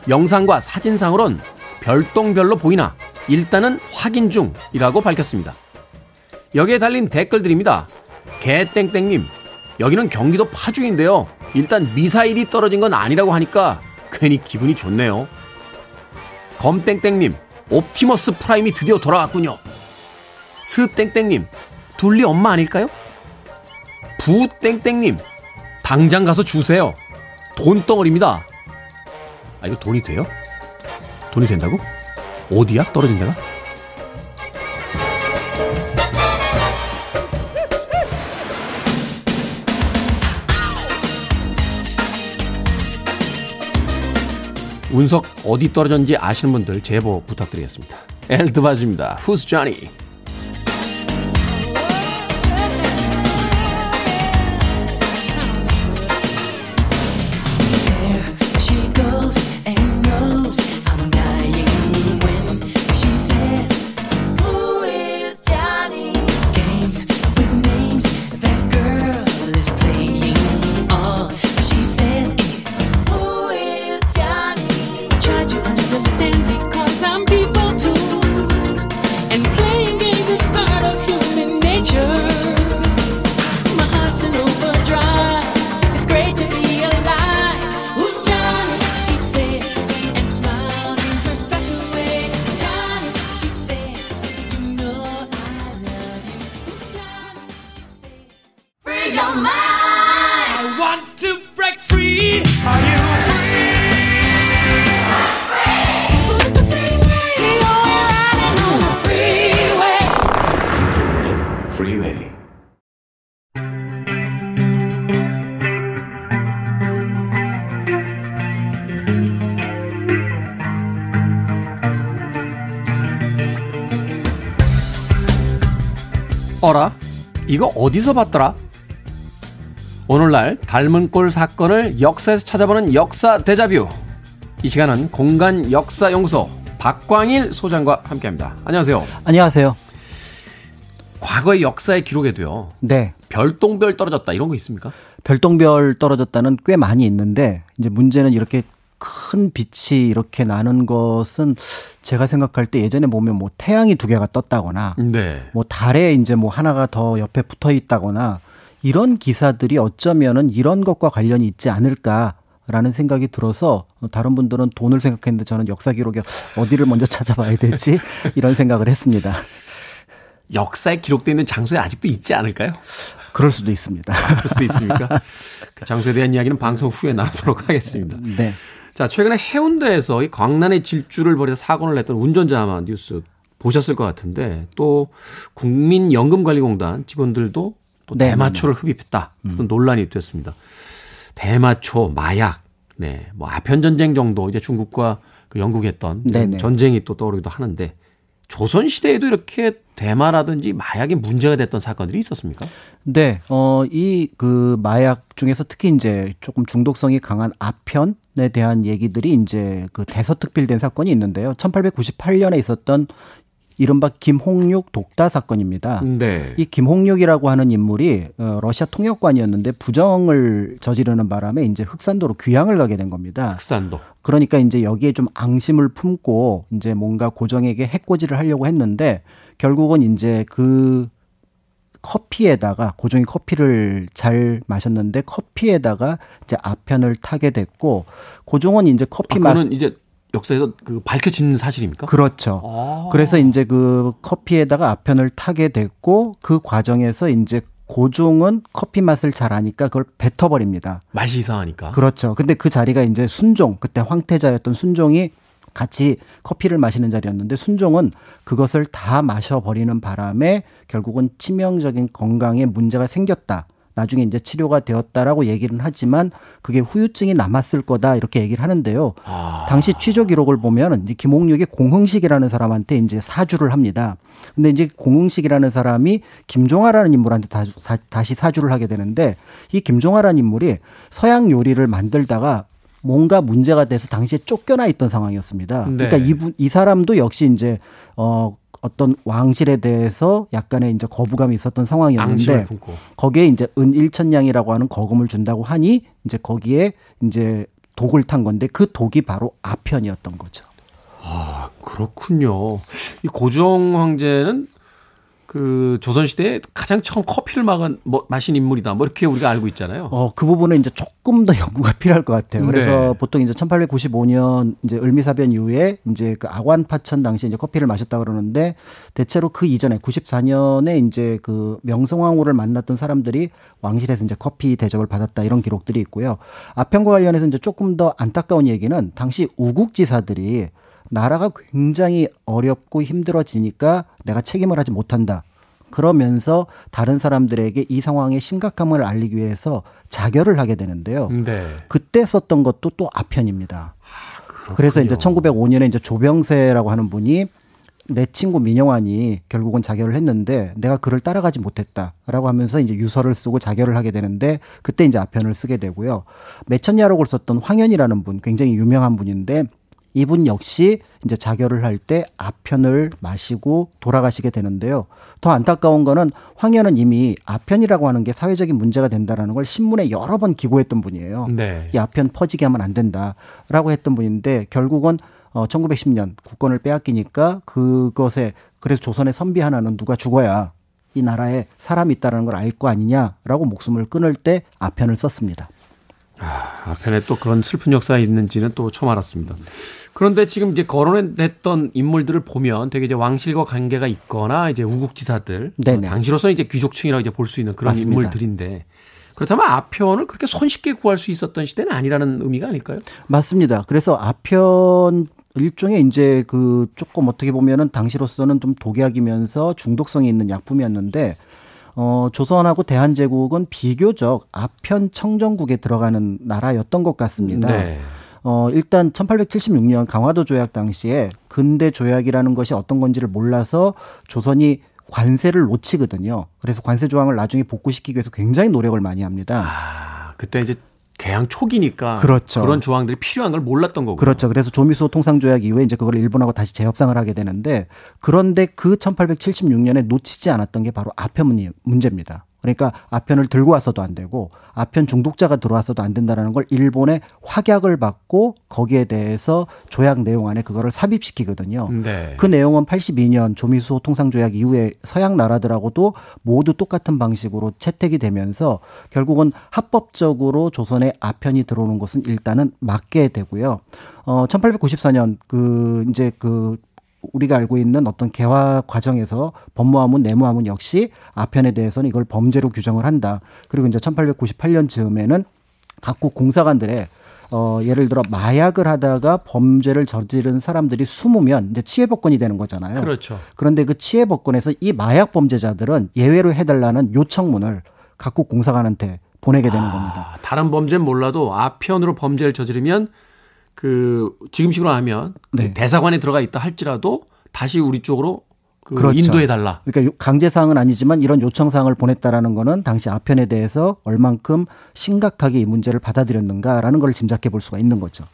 영상과 사진상으론 별똥별로 보이나 일단은 확인 중이라고 밝혔습니다. 여기에 달린 댓글들입니다. 개땡땡님, 여기는 경기도 파주인데요. 일단 미사일이 떨어진 건 아니라고 하니까 괜히 기분이 좋네요. 검땡땡님, 옵티머스 프라임이 드디어 돌아왔군요. 스땡땡님, 둘리 엄마 아닐까요? 부땡땡님, 당장 가서 주세요. 돈덩어리입니다. 아, 이거 돈이 돼요? 돈이 된다고? 어디야? 떨어진 데가? 운석 어디 떨어졌는지 아시는 분들 제보 부탁드리겠습니다. 엘드바즈입니다. Who's Johnny? She 이거 어디서 봤더라? 오늘날 닮은 꼴 사건을 역사에서 찾아보는 역사 대자뷰. 이 시간은 공간 역사 연구소 박광일 소장과 함께합니다. 안녕하세요. 안녕하세요. 과거의 역사의 기록에도요. 네. 별똥별 떨어졌다 이런 거 있습니까? 별똥별 떨어졌다는 꽤 많이 있는데 이제 문제는 이렇게 큰 빛이 이렇게 나는 것은 제가 생각할 때 예전에 보면 뭐 태양이 두 개가 떴다거나 네. 뭐 달에 이제 뭐 하나가 더 옆에 붙어 있다거나 이런 기사들이 어쩌면은 이런 것과 관련이 있지 않을까 라는 생각이 들어서 다른 분들은 돈을 생각했는데 저는 역사 기록에 어디를 먼저 찾아봐야 될지 <laughs> 이런 생각을 했습니다. 역사에 기록되어 있는 장소에 아직도 있지 않을까요? 그럴 수도 있습니다. 그럴 수도 있습니까? <laughs> 그 장소에 대한 이야기는 방송 후에 나누도록 하겠습니다. 네. 자, 최근에 해운대에서 이 광란의 질주를 벌여서 사고를 냈던 운전자 아마 뉴스 보셨을 것 같은데 또 국민연금관리공단 직원들도 또 네, 대마초를 흡입했다. 그래서 논란이 됐습니다. 대마초, 마약, 네, 뭐 아편 전쟁 정도 이제 중국과 그 영국이 했던 이런 네네. 전쟁이 또 떠오르기도 하는데 조선 시대에도 이렇게 대마라든지 마약이 문제가 됐던 사건들이 있었습니까? 네, 어, 이 그 마약 중에서 특히 이제 조금 중독성이 강한 아편에 대한 얘기들이 이제 그 대서특필된 사건이 있는데요. 1898년에 있었던 이른바 김홍육 독다 사건입니다. 네. 이 김홍육이라고 하는 인물이 어, 러시아 통역관이었는데 부정을 저지르는 바람에 이제 흑산도로 귀향을 가게 된 겁니다. 흑산도. 그러니까 이제 여기에 좀 앙심을 품고 이제 뭔가 고정에게 해코지를 하려고 했는데 결국은 이제 그 커피에다가 고종이 커피를 잘 마셨는데 커피에다가 이제 아편을 타게 됐고 고종은 이제 커피 아, 맛 그거는 이제 역사에서 그 밝혀진 사실입니까? 그렇죠. 아. 그래서 이제 그 커피에다가 아편을 타게 됐고 그 과정에서 이제 고종은 커피 맛을 잘 아니까 그걸 뱉어버립니다. 맛이 이상하니까. 그렇죠. 근데 그 자리가 이제 순종, 그때 황태자였던 순종이 같이 커피를 마시는 자리였는데 순종은 그것을 다 마셔버리는 바람에 결국은 치명적인 건강에 문제가 생겼다. 나중에 이제 치료가 되었다라고 얘기는 하지만 그게 후유증이 남았을 거다 이렇게 얘기를 하는데요. 당시 취조 기록을 보면 이제 김홍육이 공흥식이라는 사람한테 이제 사주를 합니다. 근데 이제 공흥식이라는 사람이 김종하라는 인물한테 다 시, 사- 다시 사주를 하게 되는데 이 김종하라는 인물이 서양 요리를 만들다가 뭔가 문제가 돼서 당시에 쫓겨나 있던 상황이었습니다. 네. 그러니까 이분 이 사람도 역시 이제 어 어떤 왕실에 대해서 약간의 이제 거부감이 있었던 상황이었는데. 거기에 이제 은 1천냥이라고 하는 거금을 준다고 하니 이제 거기에 이제 독을 탄 건데 그 독이 바로 아편이었던 거죠. 아, 그렇군요. 이 고종 황제는 그 조선시대에 가장 처음 커피를 막은, 뭐, 마신 인물이다. 뭐 이렇게 우리가 알고 있잖아요. 어, 그 부분은 이제 조금 더 연구가 <laughs> 필요할 것 같아요. 그래서 네. 보통 이제 1895년 이제 을미사변 이후에 이제 그 아관파천 당시에 이제 커피를 마셨다 그러는데 대체로 그 이전에 94년에 이제 그 명성황후를 만났던 사람들이 왕실에서 이제 커피 대접을 받았다 이런 기록들이 있고요. 아편과 관련해서 이제 조금 더 안타까운 얘기는 당시 우국지사들이 나라가 굉장히 어렵고 힘들어지니까 내가 책임을 하지 못한다. 그러면서 다른 사람들에게 이 상황의 심각함을 알리기 위해서 자결을 하게 되는데요. 네. 그때 썼던 것도 또 아편입니다. 그래서 이제 1905년에 이제 조병세라고 하는 분이 내 친구 민영환이 결국은 자결을 했는데 내가 그를 따라가지 못했다라고 하면서 이제 유서를 쓰고 자결을 하게 되는데 그때 이제 아편을 쓰게 되고요. 매천야록을 썼던 황현이라는 분 굉장히 유명한 분인데 이분 역시 이제 자결을 할 때 아편을 마시고 돌아가시게 되는데요. 더 안타까운 거는 황현은 이미 아편이라고 하는 게 사회적인 문제가 된다라는 걸 신문에 여러 번 기고했던 분이에요. 네. 이 아편 퍼지게 하면 안 된다라고 했던 분인데 결국은 어 1910년 국권을 빼앗기니까 그것에 그래서 조선의 선비 하나는 누가 죽어야 이 나라에 사람이 있다라는 걸 알 거 아니냐라고 목숨을 끊을 때 아편을 썼습니다. 아, 아편에 또 그런 슬픈 역사가 있는지는 또 처음 알았습니다. 그런데 지금 이제 거론했던 인물들을 보면 되게 이제 왕실과 관계가 있거나 이제 우국지사들, 네네. 어, 당시로서는 이제 귀족층이라고 이제 볼 수 있는 그런 맞습니다. 인물들인데 그렇다면 아편을 그렇게 손쉽게 구할 수 있었던 시대는 아니라는 의미가 아닐까요? 맞습니다. 그래서 아편 일종의 이제 그 조금 어떻게 보면은 당시로서는 좀 독약이면서 중독성이 있는 약품이었는데 어 조선하고 대한제국은 비교적 아편 청정국에 들어가는 나라였던 것 같습니다. 네. 어, 일단 1876년 강화도 조약 당시에 근대 조약이라는 것이 어떤 건지를 몰라서 조선이 관세를 놓치거든요. 그래서 관세 조항을 나중에 복구시키기 위해서 굉장히 노력을 많이 합니다. 아, 그때 이제 개항 초기니까 그렇죠. 런 조항들이 필요한 걸 몰랐던 거고. 그렇죠. 그래서 조미수 통상 조약 이후에 이제 그걸 일본하고 다시 재협상을 하게 되는데 그런데 그 1876년에 놓치지 않았던 게 바로 아편 문- 문제입니다. 그러니까 아편을 들고 왔어도 안 되고 아편 중독자가 들어왔어도 안 된다라는 걸 일본의 확약을 받고 거기에 대해서 조약 내용 안에 그거를 삽입시키거든요. 네. 그 내용은 82년 조미수 통상 조약 이후에 서양 나라들하고도 모두 똑같은 방식으로 채택이 되면서 결국은 합법적으로 조선에 아편이 들어오는 것은 일단은 막게 되고요. 어 1894년 그 이제 그 우리가 알고 있는 어떤 개화 과정에서 법무화문, 내무화문 역시 아편에 대해서는 이걸 범죄로 규정을 한다. 그리고 이제 1898년 즈음에는 각국 공사관들의 어, 예를 들어 마약을 하다가 범죄를 저지른 사람들이 숨으면 이제 치해복권이 되는 거잖아요. 그렇죠. 그런데 그 치해복권에서 이 마약 범죄자들은 예외로 해달라는 요청문을 각국 공사관한테 보내게 되는 겁니다. 아, 다른 범죄는 몰라도 아편으로 범죄를 저지르면 그 지금식으로 하면 그 네. 대사관에 들어가 있다 할지라도 다시 우리 쪽으로 그 그렇죠. 인도해 달라. 그러니까 요- 강제 사항은 아니지만 이런 요청 사항을 보냈다라는 거는 당시 아편에 대해서 얼만큼 심각하게 이 문제를 받아들였는가라는 걸 짐작해 볼 수가 있는 거죠.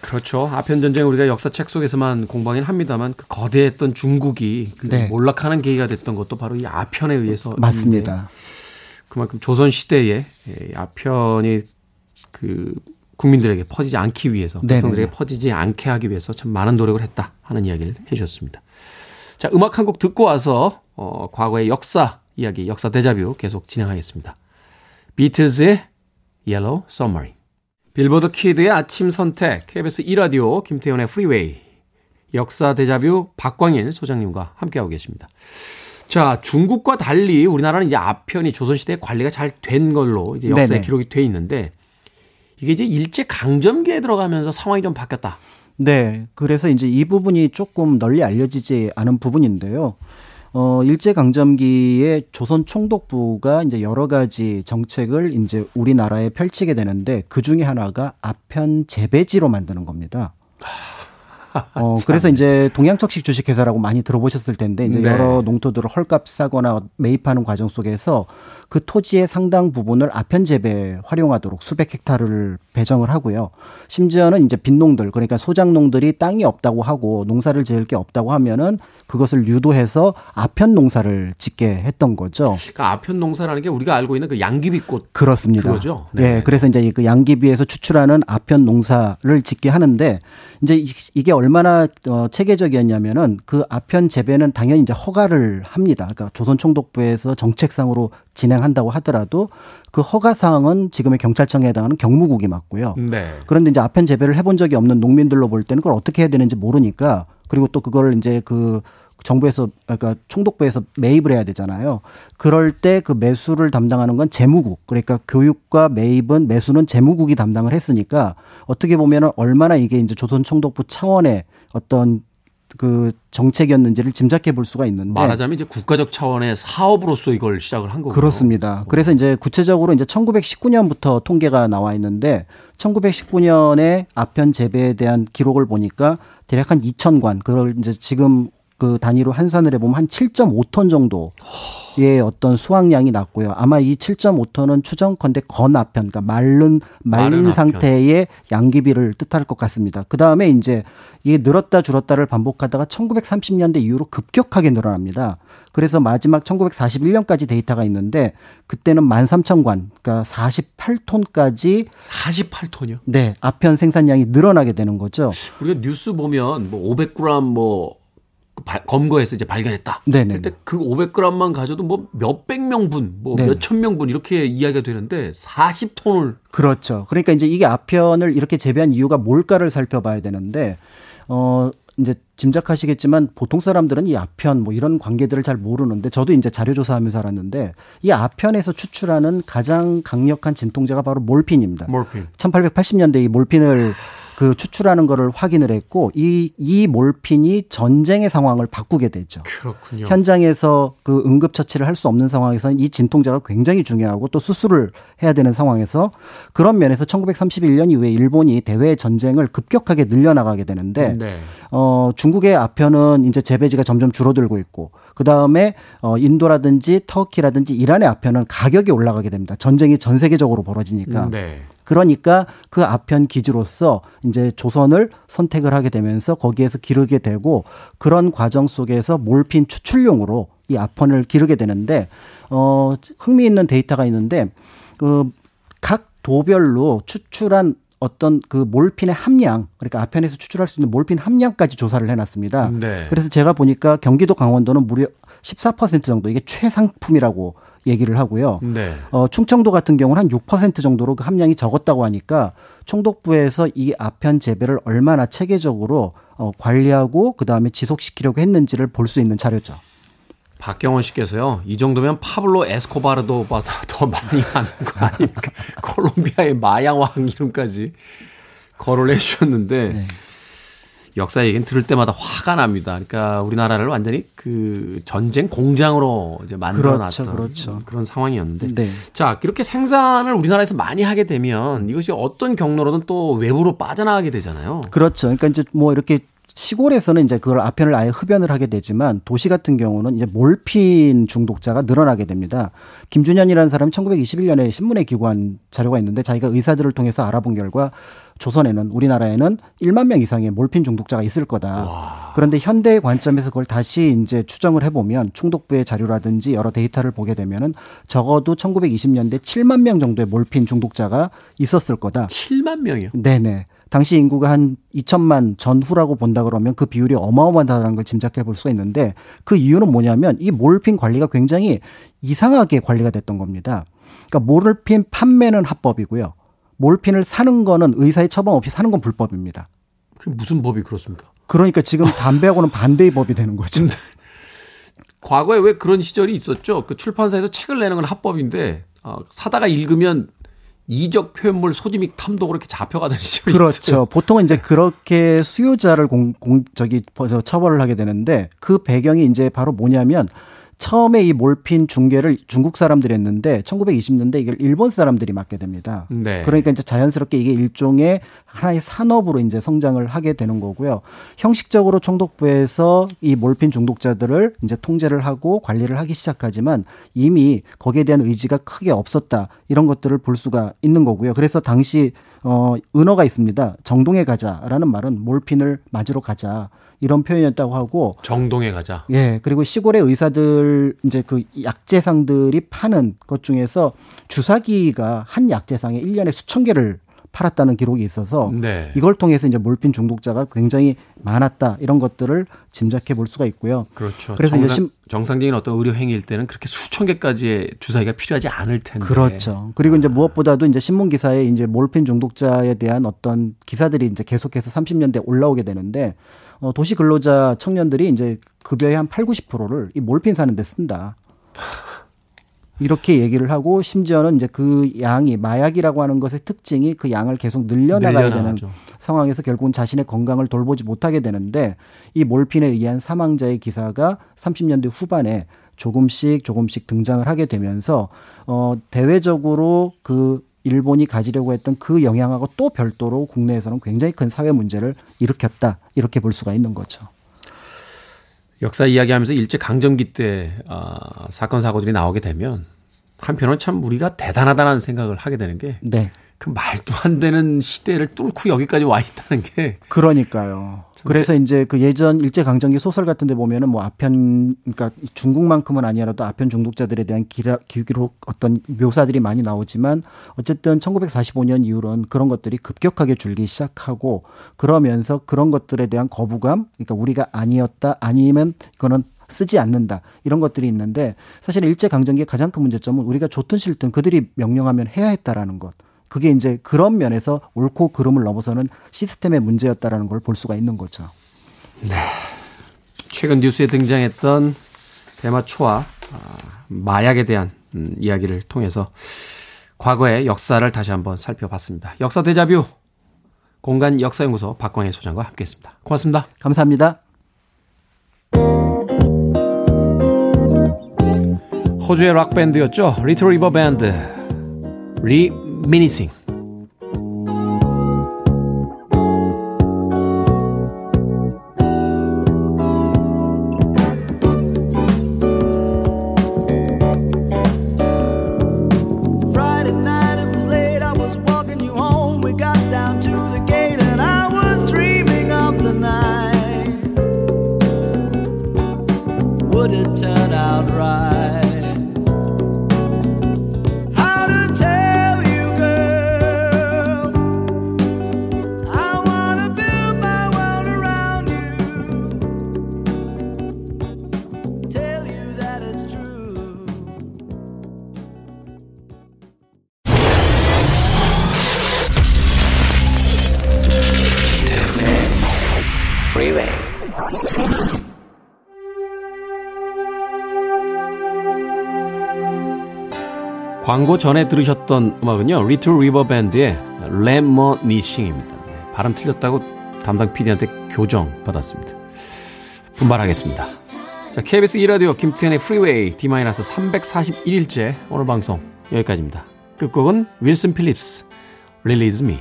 그렇죠. 아편 전쟁 우리가 역사책 속에서만 공부하긴 합니다만 그 거대했던 중국이 그 네. 몰락하는 계기가 됐던 것도 바로 이 아편에 의해서 맞습니다. 그만큼 조선 시대에 예, 아편이 그 국민들에게 퍼지지 않기 위해서. 백성들에게 퍼지지 않게 하기 위해서 참 많은 노력을 했다 하는 이야기를 해주셨습니다. 자 음악 한 곡 듣고 와서 어, 과거의 역사 이야기 역사 데자뷰 계속 진행하겠습니다. 비틀즈의 Yellow Submarine 빌보드 키드의 아침 선택 KBS 2라디오 김태훈의 프리웨이 역사 데자뷰 박광일 소장님과 함께하고 계십니다. 자, 중국과 달리 우리나라는 이제 아편이 조선시대에 관리가 잘 된 걸로 이제 역사에 네네. 기록이 돼 있는데 이게 이제 일제 강점기에 들어가면서 상황이 좀 바뀌었다. 네. 그래서 이제 이 부분이 조금 널리 알려지지 않은 부분인데요. 어, 일제강점기에 조선 총독부가 이제 여러 가지 정책을 이제 우리나라에 펼치게 되는데 그 중에 하나가 아편 재배지로 만드는 겁니다. 어, 그래서 이제 동양척식 주식회사라고 많이 들어보셨을 텐데 이제 네. 여러 농토들을 헐값 사거나 매입하는 과정 속에서 그 토지의 상당 부분을 아편 재배에 활용하도록 수백 헥타르를 배정을 하고요. 심지어는 이제 빈농들 그러니까 소작농들이 땅이 없다고 하고 농사를 지을 게 없다고 하면은 그것을 유도해서 아편 농사를 짓게 했던 거죠. 그러니까 아편 농사라는 게 우리가 알고 있는 그 양귀비꽃 그렇습니다. 그거죠? 네. 네. 그래서 이제 그 양귀비에서 추출하는 아편 농사를 짓게 하는데 이제 이- 이게 얼마나 어, 체계적이었냐면은 그 아편 재배는 당연히 이제 허가를 합니다. 그러니까 조선 총독부에서 정책상으로 진행한다고 하더라도 그 허가 사항은 지금의 경찰청에 해당하는 경무국이 맡고요. 네. 그런데 이제 아편 재배를 해본 적이 없는 농민들로 볼 때는 그걸 어떻게 해야 되는지 모르니까 그리고 또 그걸 이제 그 정부에서 그러니까 총독부에서 매입을 해야 되잖아요. 그럴 때 그 매수를 담당하는 건 재무국. 그러니까 교육과 매입은 매수는 재무국이 담당을 했으니까 어떻게 보면은 얼마나 이게 이제 조선 총독부 차원의 어떤 그 정책이었는지를 짐작해 볼 수가 있는데 말하자면 이제 국가적 차원의 사업으로서 이걸 시작을 한 거고요. 그렇습니다. 그래서 이제 구체적으로 이제 1919년부터 통계가 나와 있는데 1919년에 아편 재배에 대한 기록을 보니까 대략 한 2,000관, 그걸 이제 지금 그 단위로 환산을 해보면 한 7.5톤 정도의 어떤 수확량이 났고요. 아마 이 7.5톤은 추정컨대 건아편, 그러니까 마른 말린 아편. 상태의 양귀비를 뜻할 것 같습니다. 그 다음에 이제 이게 늘었다 줄었다를 반복하다가 1930년대 이후로 급격하게 늘어납니다. 그래서 마지막 1941년까지 데이터가 있는데 그때는 13,000관, 그러니까 48톤까지 48톤이요? 네, 아편 생산량이 늘어나게 되는 거죠. 우리가 뉴스 보면 뭐 500g 뭐 발- 검거해서 이제 발견했다. 네네. 그때 그 500g만 가져도 뭐 몇백 명분, 뭐 네네. 몇천 명분 이렇게 이야기가 되는데 40톤을 그렇죠. 그러니까 이제 이게 아편을 이렇게 재배한 이유가 뭘까를 살펴봐야 되는데 어 이제 짐작하시겠지만 보통 사람들은 이 아편 뭐 이런 관계들을 잘 모르는데 저도 이제 자료 조사하면서 알았는데 이 아편에서 추출하는 가장 강력한 진통제가 바로 몰핀입니다. 몰핀. 1880년대 이 몰핀을 그 추출하는 거를 확인을 했고 이 이 몰핀이 전쟁의 상황을 바꾸게 되죠. 그렇군요. 현장에서 그 응급 처치를 할 수 없는 상황에서는 이 진통제가 굉장히 중요하고 또 수술을 해야 되는 상황에서 그런 면에서 1931년 이후에 일본이 대외 전쟁을 급격하게 늘려나가게 되는데 네. 어 중국의 아편은 이제 재배지가 점점 줄어들고 있고 그 다음에 어 인도라든지 터키라든지 이란의 아편은 가격이 올라가게 됩니다. 전쟁이 전 세계적으로 벌어지니까. 네. 그러니까 그 아편 기지로서 이제 조선을 선택을 하게 되면서 거기에서 기르게 되고 그런 과정 속에서 몰핀 추출용으로 이 아편을 기르게 되는데 어 흥미있는 데이터가 있는데 그각 도별로 추출한 어떤 그 몰핀의 함량 그러니까 아편에서 추출할 수 있는 몰핀 함량까지 조사를 해놨습니다. 네. 그래서 제가 보니까 경기도 강원도는 무려 14% 정도 이게 최상품이라고 얘기를 하고요. 네. 어, 충청도 같은 경우는 한 6% 정도로 그 함량이 적었다고 하니까 총독부에서 이 아편 재배를 얼마나 체계적으로 어, 관리하고 그 다음에 지속시키려고 했는지를 볼 수 있는 자료죠. 박경원 씨께서요. 이 정도면 파블로 에스코바르도보다 더 많이 하는 거 아닙니까? <laughs> 콜롬비아의 마양왕 이름까지 거론을 해주셨는데 네. 역사 얘기는 들을 때마다 화가 납니다. 그러니까 우리나라를 완전히 그 전쟁 공장으로 이제 만들어놨던 그렇죠, 그렇죠. 그런 상황이었는데 네. 자 이렇게 생산을 우리나라에서 많이 하게 되면 이것이 어떤 경로로든 또 외부로 빠져나가게 되잖아요. 그렇죠. 그러니까 이제 뭐 이렇게 시골에서는 이제 그걸 아편을 아예 흡연을 하게 되지만 도시 같은 경우는 이제 몰핀 중독자가 늘어나게 됩니다. 김준현이라는 사람이 1921년에 신문에 기고한 자료가 있는데 자기가 의사들을 통해서 알아본 결과 조선에는 우리나라에는 1만 명 이상의 몰핀 중독자가 있을 거다. 그런데 현대의 관점에서 그걸 다시 이제 추정을 해보면 총독부의 자료라든지 여러 데이터를 보게 되면은 적어도 1920년대 7만 명 정도의 몰핀 중독자가 있었을 거다. 7만 명이요. 네네. 당시 인구가 한 2천만 전후라고 본다 그러면 그 비율이 어마어마하다는 걸 짐작해 볼 수가 있는데 그 이유는 뭐냐면 이 몰핀 관리가 굉장히 이상하게 관리가 됐던 겁니다. 그러니까 몰핀 판매는 합법이고요. 몰핀을 사는 거는 의사의 처방 없이 사는 건 불법입니다. 그 무슨 법이 그렇습니까? 그러니까 지금 담배하고는 반대의 법이 되는 거죠. 과거에 왜 그런 시절이 있었죠? 그 출판사에서 책을 내는 건 합법인데 어, 사다가 읽으면 이적 표현물 소지 및 탐독으로 이렇게 잡혀가던 <laughs> 시절이 그렇죠. 있어요. 보통은 이제 그렇게 수요자를 공, 공 저기 저 처벌을 하게 되는데 그 배경이 이제 바로 뭐냐면 처음에 이 몰핀 중계를 중국 사람들이 했는데 1920년대 이걸 일본 사람들이 맡게 됩니다. 네. 그러니까 이제 자연스럽게 이게 일종의 하나의 산업으로 이제 성장을 하게 되는 거고요. 형식적으로 총독부에서 이 몰핀 중독자들을 이제 통제를 하고 관리를 하기 시작하지만 이미 거기에 대한 의지가 크게 없었다. 이런 것들을 볼 수가 있는 거고요. 그래서 당시 어 은어가 있습니다. 정동에 가자라는 말은 몰핀을 맞으러 가자. 이런 표현이었다고 하고 정동에 가자. 예, 그리고 시골의 의사들 이제 그 약재상들이 파는 것 중에서 주사기가 한 약재상에 1년에 수천 개를 팔았다는 기록이 있어서 네. 이걸 통해서 이제 몰핀 중독자가 굉장히 많았다 이런 것들을 짐작해 볼 수가 있고요. 그렇죠. 그래서 이제 정상, 심, 정상적인 어떤 의료 행위일 때는 그렇게 수천 개까지의 주사기가 필요하지 않을 텐데. 그렇죠. 그리고 이제 무엇보다도 이제 신문 기사에 이제 몰핀 중독자에 대한 어떤 기사들이 이제 계속해서 30년대 올라오게 되는데 어, 도시 근로자 청년들이 이제 급여의 한 8, 90%를 이 몰핀 사는 데 쓴다. 이렇게 얘기를 하고 심지어는 이제 그 양이 마약이라고 하는 것의 특징이 그 양을 계속 늘려나가야 늘려나가죠. 되는 상황에서 결국은 자신의 건강을 돌보지 못하게 되는데 이 몰핀에 의한 사망자의 기사가 30년대 후반에 조금씩 조금씩 등장을 하게 되면서 어 대외적으로 그 일본이 가지려고 했던 그 영향하고 또 별도로 국내에서는 굉장히 큰 사회 문제를 일으켰다 이렇게 볼 수가 있는 거죠. 역사 이야기하면서 일제 강점기 때 어, 사건 사고들이 나오게 되면 한편으로는 참 우리가 대단하다는 생각을 하게 되는 게그 네. 말도 안 되는 시대를 뚫고 여기까지 와 있다는 게 그러니까요. 그래서 이제 그 예전 일제 강점기 소설 같은 데 보면은 뭐 아편 그러니까 중국만큼은 아니라도 아편 중독자들에 대한 기라, 기록 어떤 묘사들이 많이 나오지만 어쨌든 1945년 이후로는 그런 것들이 급격하게 줄기 시작하고 그러면서 그런 것들에 대한 거부감 그러니까 우리가 아니었다 아니면 이거는 쓰지 않는다 이런 것들이 있는데 사실 일제 강점기의 가장 큰 문제점은 우리가 좋든 싫든 그들이 명령하면 해야 했다라는 것. 그게 이제 그런 면에서 옳고 그름을 넘어서는 시스템의 문제였다라는 걸 볼 수가 있는 거죠. 최근 뉴스에 등장했던 대마 초와 아, 마약에 대한 음, 이야기를 통해서 과거의 역사를 다시 한번 살펴봤습니다. 역사 대자뷰 공간 역사연구소 박광일 소장과 함께했습니다. 고맙습니다. 감사합니다. 호주의 락 밴드였죠. 리틀 리버 밴드 리 미 광고 전에 들으셨던 음악은요. 리틀 리버 밴드의 Reminiscing입니다. 네, 발음 틀렸다고 담당 PD한테 교정 받았습니다. 분발하겠습니다. 자, KBS 2라디오 김태훈의 프리웨이 D-341일째 오늘 방송 여기까지입니다. 끝곡은 윌슨 필립스, Release Me.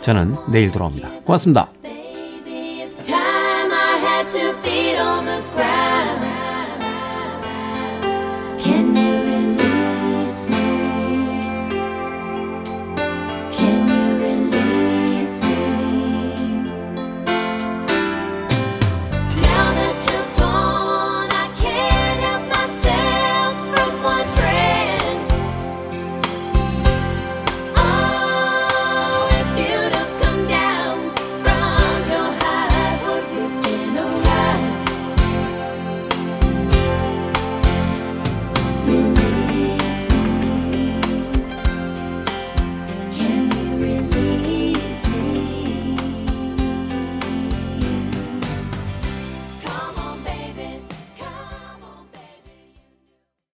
저는 내일 돌아옵니다. 고맙습니다.